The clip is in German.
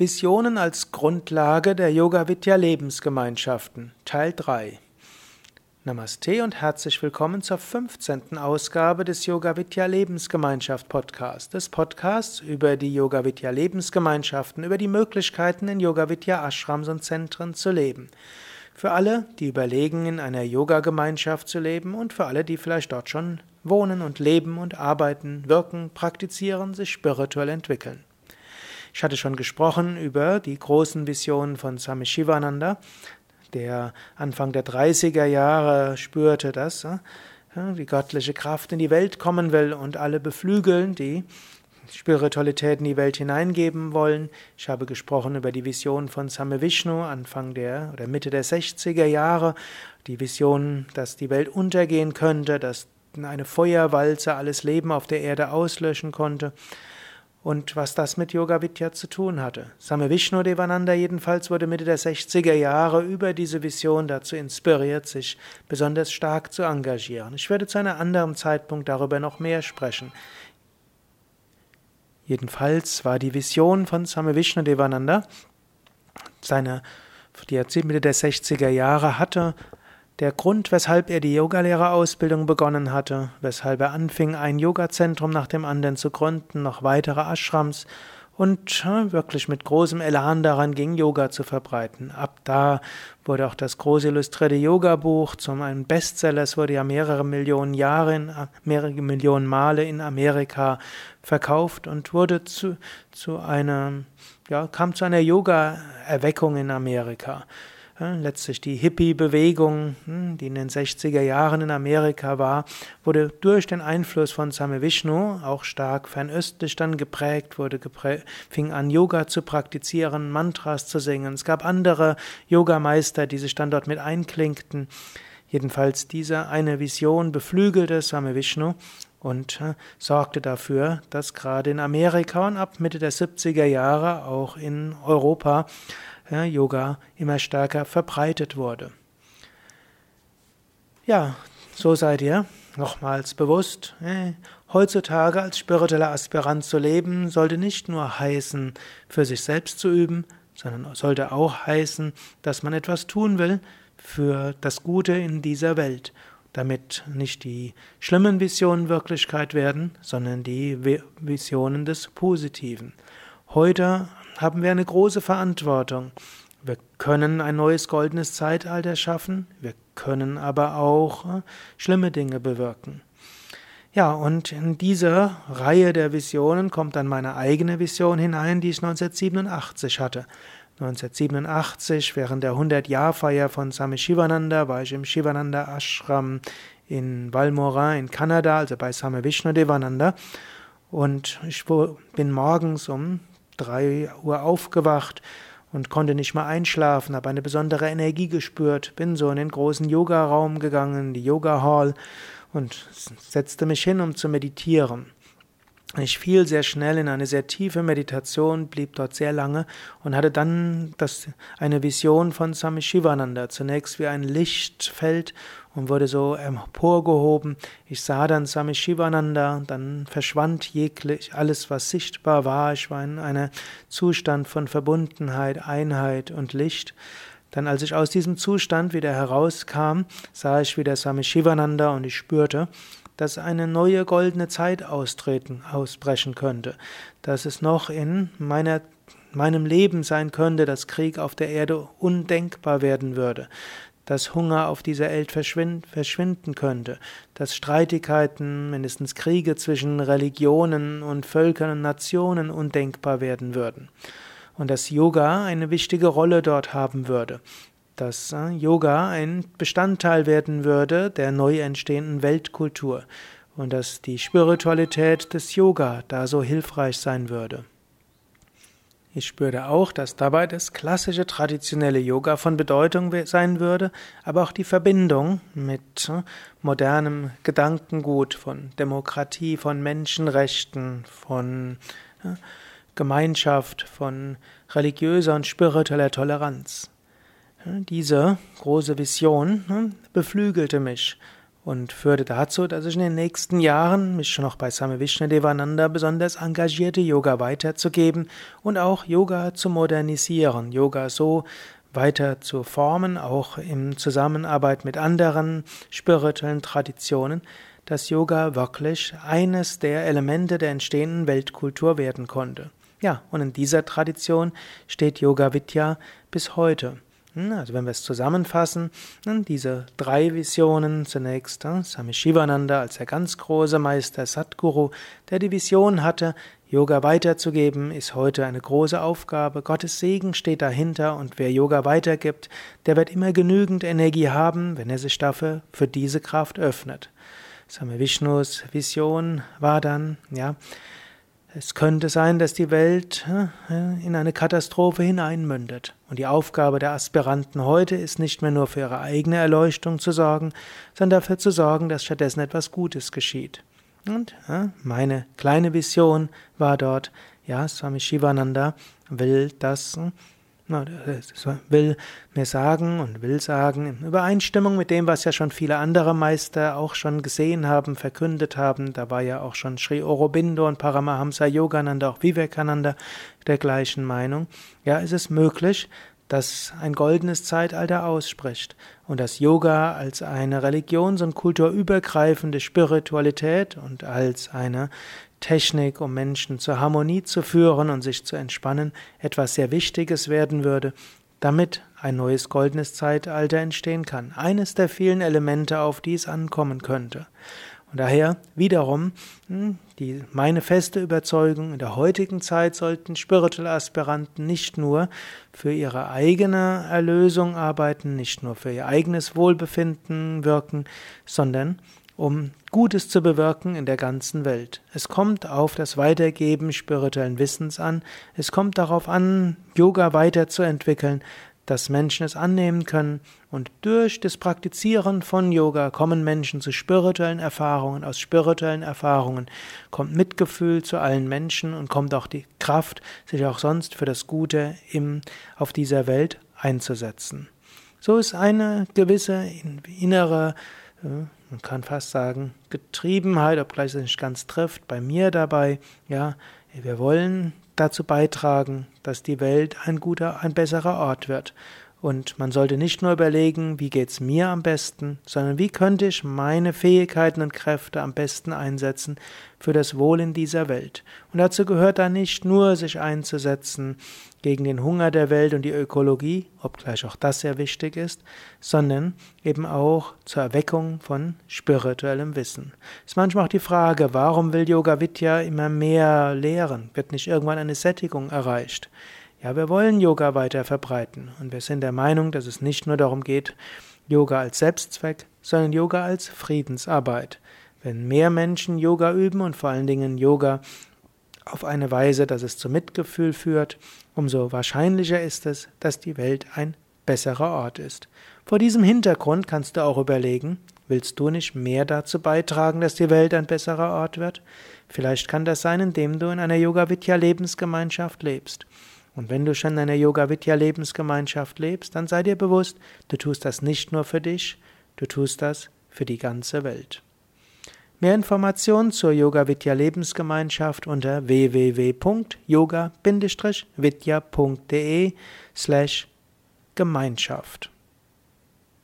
Visionen als Grundlage der Yoga Vidya Lebensgemeinschaften Teil 3 Namaste und herzlich willkommen zur 15. Ausgabe des Yoga Vidya Lebensgemeinschaft Podcasts, des Podcasts über die Yoga Vidya Lebensgemeinschaften, über die Möglichkeiten in Yoga Vidya Ashrams und Zentren zu leben. Für alle, die überlegen, in einer Yoga-Gemeinschaft zu leben und für alle, die vielleicht dort schon wohnen und leben und arbeiten, wirken, praktizieren, sich spirituell entwickeln. Ich hatte schon gesprochen über die großen Visionen von Swami Shivananda, der Anfang der 30er Jahre spürte, dass äh, die göttliche Kraft in die Welt kommen will und alle beflügeln, die Spiritualität in die Welt hineingeben wollen. Ich habe gesprochen über die Vision von Same Vishnu Anfang der oder Mitte der 60er Jahre, die Vision, dass die Welt untergehen könnte, dass eine Feuerwalze alles Leben auf der Erde auslöschen konnte und was das mit Yoga Vidya zu tun hatte. Same Vishnu Devananda jedenfalls wurde Mitte der 60er Jahre über diese Vision dazu inspiriert, sich besonders stark zu engagieren. Ich werde zu einem anderen Zeitpunkt darüber noch mehr sprechen. Jedenfalls war die Vision von Same Vishnu Devananda, seine, die er Mitte der 60er Jahre hatte, der Grund, weshalb er die Yogalehrerausbildung begonnen hatte, weshalb er anfing, ein Yogazentrum nach dem anderen zu gründen, noch weitere Ashrams und wirklich mit großem Elan daran ging, Yoga zu verbreiten. Ab da wurde auch das große illustrierte Yoga-Buch zum einem Bestseller. Es wurde ja mehrere Millionen Jahre, in, mehrere Millionen Male in Amerika verkauft und wurde zu, zu einer, ja, kam zu einer Yoga-Erweckung in Amerika letztlich die Hippie-Bewegung, hm, die in den 60er Jahren in Amerika war, wurde durch den Einfluss von Same Vishnu auch stark fernöstlich dann geprägt, wurde geprä fing an Yoga zu praktizieren, Mantras zu singen. Es gab andere Yogameister, die sich dann dort mit einklinkten. Jedenfalls diese eine Vision beflügelte Same Vishnu und äh, sorgte dafür, dass gerade in Amerika und ab Mitte der 70er Jahre auch in Europa ja, Yoga immer stärker verbreitet wurde. Ja, so seid ihr nochmals bewusst. Äh, heutzutage als spiritueller Aspirant zu leben, sollte nicht nur heißen, für sich selbst zu üben, sondern sollte auch heißen, dass man etwas tun will für das Gute in dieser Welt, damit nicht die schlimmen Visionen Wirklichkeit werden, sondern die Visionen des Positiven. Heute haben wir eine große Verantwortung. Wir können ein neues goldenes Zeitalter schaffen, wir können aber auch äh, schlimme Dinge bewirken. Ja, und in diese Reihe der Visionen kommt dann meine eigene Vision hinein, die ich 1987 hatte. 1987, während der 100-Jahr-Feier von Swami Shivananda, war ich im Shivananda Ashram in Valmorin in Kanada, also bei Swami Vishnu Devananda. Und ich bin morgens um drei Uhr aufgewacht und konnte nicht mehr einschlafen, habe eine besondere Energie gespürt, bin so in den großen Yoga-Raum gegangen, die Yoga-Hall und setzte mich hin, um zu meditieren. Ich fiel sehr schnell in eine sehr tiefe Meditation, blieb dort sehr lange und hatte dann das, eine Vision von Swami Shivananda. Zunächst wie ein Lichtfeld und wurde so emporgehoben. Ich sah dann Swami Shivananda, dann verschwand jeglich alles, was sichtbar war. Ich war in einem Zustand von Verbundenheit, Einheit und Licht. Dann, als ich aus diesem Zustand wieder herauskam, sah ich wieder Swami Shivananda und ich spürte, dass eine neue goldene Zeit austreten, ausbrechen könnte, dass es noch in meiner meinem Leben sein könnte, dass Krieg auf der Erde undenkbar werden würde, dass Hunger auf dieser Welt verschwinden könnte, dass Streitigkeiten, mindestens Kriege zwischen Religionen und Völkern und Nationen undenkbar werden würden und dass Yoga eine wichtige Rolle dort haben würde, dass äh, Yoga ein Bestandteil werden würde der neu entstehenden Weltkultur und dass die Spiritualität des Yoga da so hilfreich sein würde. Ich spürte auch, dass dabei das klassische traditionelle Yoga von Bedeutung sein würde, aber auch die Verbindung mit äh, modernem Gedankengut, von Demokratie, von Menschenrechten, von äh, Gemeinschaft, von religiöser und spiritueller Toleranz. Diese große Vision hm, beflügelte mich und führte dazu, dass ich in den nächsten Jahren mich schon noch bei Same Vishnadevananda besonders engagierte, Yoga weiterzugeben und auch Yoga zu modernisieren, Yoga so weiter zu formen, auch in Zusammenarbeit mit anderen spirituellen Traditionen, dass Yoga wirklich eines der Elemente der entstehenden Weltkultur werden konnte. Ja, und in dieser Tradition steht Yoga Vidya bis heute. Hm, also wenn wir es zusammenfassen, hm, diese drei Visionen zunächst, hm, Swami Shivananda als der ganz große Meister Satguru, der die Vision hatte, Yoga weiterzugeben, ist heute eine große Aufgabe. Gottes Segen steht dahinter und wer Yoga weitergibt, der wird immer genügend Energie haben, wenn er sich dafür für diese Kraft öffnet. Swami Vishnus Vision war dann, ja, es könnte sein, dass die Welt in eine Katastrophe hineinmündet. Und die Aufgabe der Aspiranten heute ist nicht mehr nur für ihre eigene Erleuchtung zu sorgen, sondern dafür zu sorgen, dass stattdessen etwas Gutes geschieht. Und meine kleine Vision war dort, ja, Swami Shivananda will das hm, will mir sagen und will sagen, in Übereinstimmung mit dem, was ja schon viele andere Meister auch schon gesehen haben, verkündet haben, da war ja auch schon Sri Aurobindo und Paramahamsa Yogananda, auch Vivekananda der gleichen Meinung, ja, ist es möglich, dass ein goldenes Zeitalter ausspricht und dass Yoga als eine religions- und kulturübergreifende Spiritualität und als eine Technik, um Menschen zur Harmonie zu führen und sich zu entspannen, etwas sehr Wichtiges werden würde, damit ein neues goldenes Zeitalter entstehen kann. Eines der vielen Elemente, auf die es ankommen könnte. Und daher wiederum hm, die, meine feste Überzeugung, in der heutigen Zeit sollten spirituelle Aspiranten nicht nur für ihre eigene Erlösung arbeiten, nicht nur für ihr eigenes Wohlbefinden wirken, sondern um Gutes zu bewirken in der ganzen Welt. Es kommt auf das Weitergeben spirituellen Wissens an, es kommt darauf an, Yoga weiterzuentwickeln, dass Menschen es annehmen können und durch das Praktizieren von Yoga kommen Menschen zu spirituellen Erfahrungen, aus spirituellen Erfahrungen kommt Mitgefühl zu allen Menschen und kommt auch die Kraft, sich auch sonst für das Gute im, auf dieser Welt einzusetzen. So ist eine gewisse innere, äh, man kann fast sagen, Getriebenheit, obgleich es nicht ganz trifft, bei mir dabei, ja, wir wollen dazu beitragen, dass die Welt ein guter, ein besserer Ort wird. Und man sollte nicht nur überlegen, wie geht's mir am besten, sondern wie könnte ich meine Fähigkeiten und Kräfte am besten einsetzen für das Wohl in dieser Welt. Und dazu gehört dann nicht nur, sich einzusetzen gegen den Hunger der Welt und die Ökologie, obgleich auch das sehr wichtig ist, sondern eben auch zur Erweckung von spirituellem Wissen. Es ist manchmal auch die Frage, warum will Yoga Vidya immer mehr lehren? Wird nicht irgendwann eine Sättigung erreicht? Ja, wir wollen Yoga weiter verbreiten und wir sind der Meinung, dass es nicht nur darum geht, Yoga als Selbstzweck, sondern Yoga als Friedensarbeit. Wenn mehr Menschen Yoga üben und vor allen Dingen Yoga auf eine Weise, dass es zu Mitgefühl führt, umso wahrscheinlicher ist es, dass die Welt ein besserer Ort ist. Vor diesem Hintergrund kannst du auch überlegen, willst du nicht mehr dazu beitragen, dass die Welt ein besserer Ort wird? Vielleicht kann das sein, indem du in einer Yoga Vidya Lebensgemeinschaft lebst. Und wenn du schon in einer Yoga Vidya Lebensgemeinschaft lebst, dann sei dir bewusst, du tust das nicht nur für dich, du tust das für die ganze Welt. Mehr Informationen zur Yoga Vidya Lebensgemeinschaft unter www.yoga-vidya.de slash Gemeinschaft.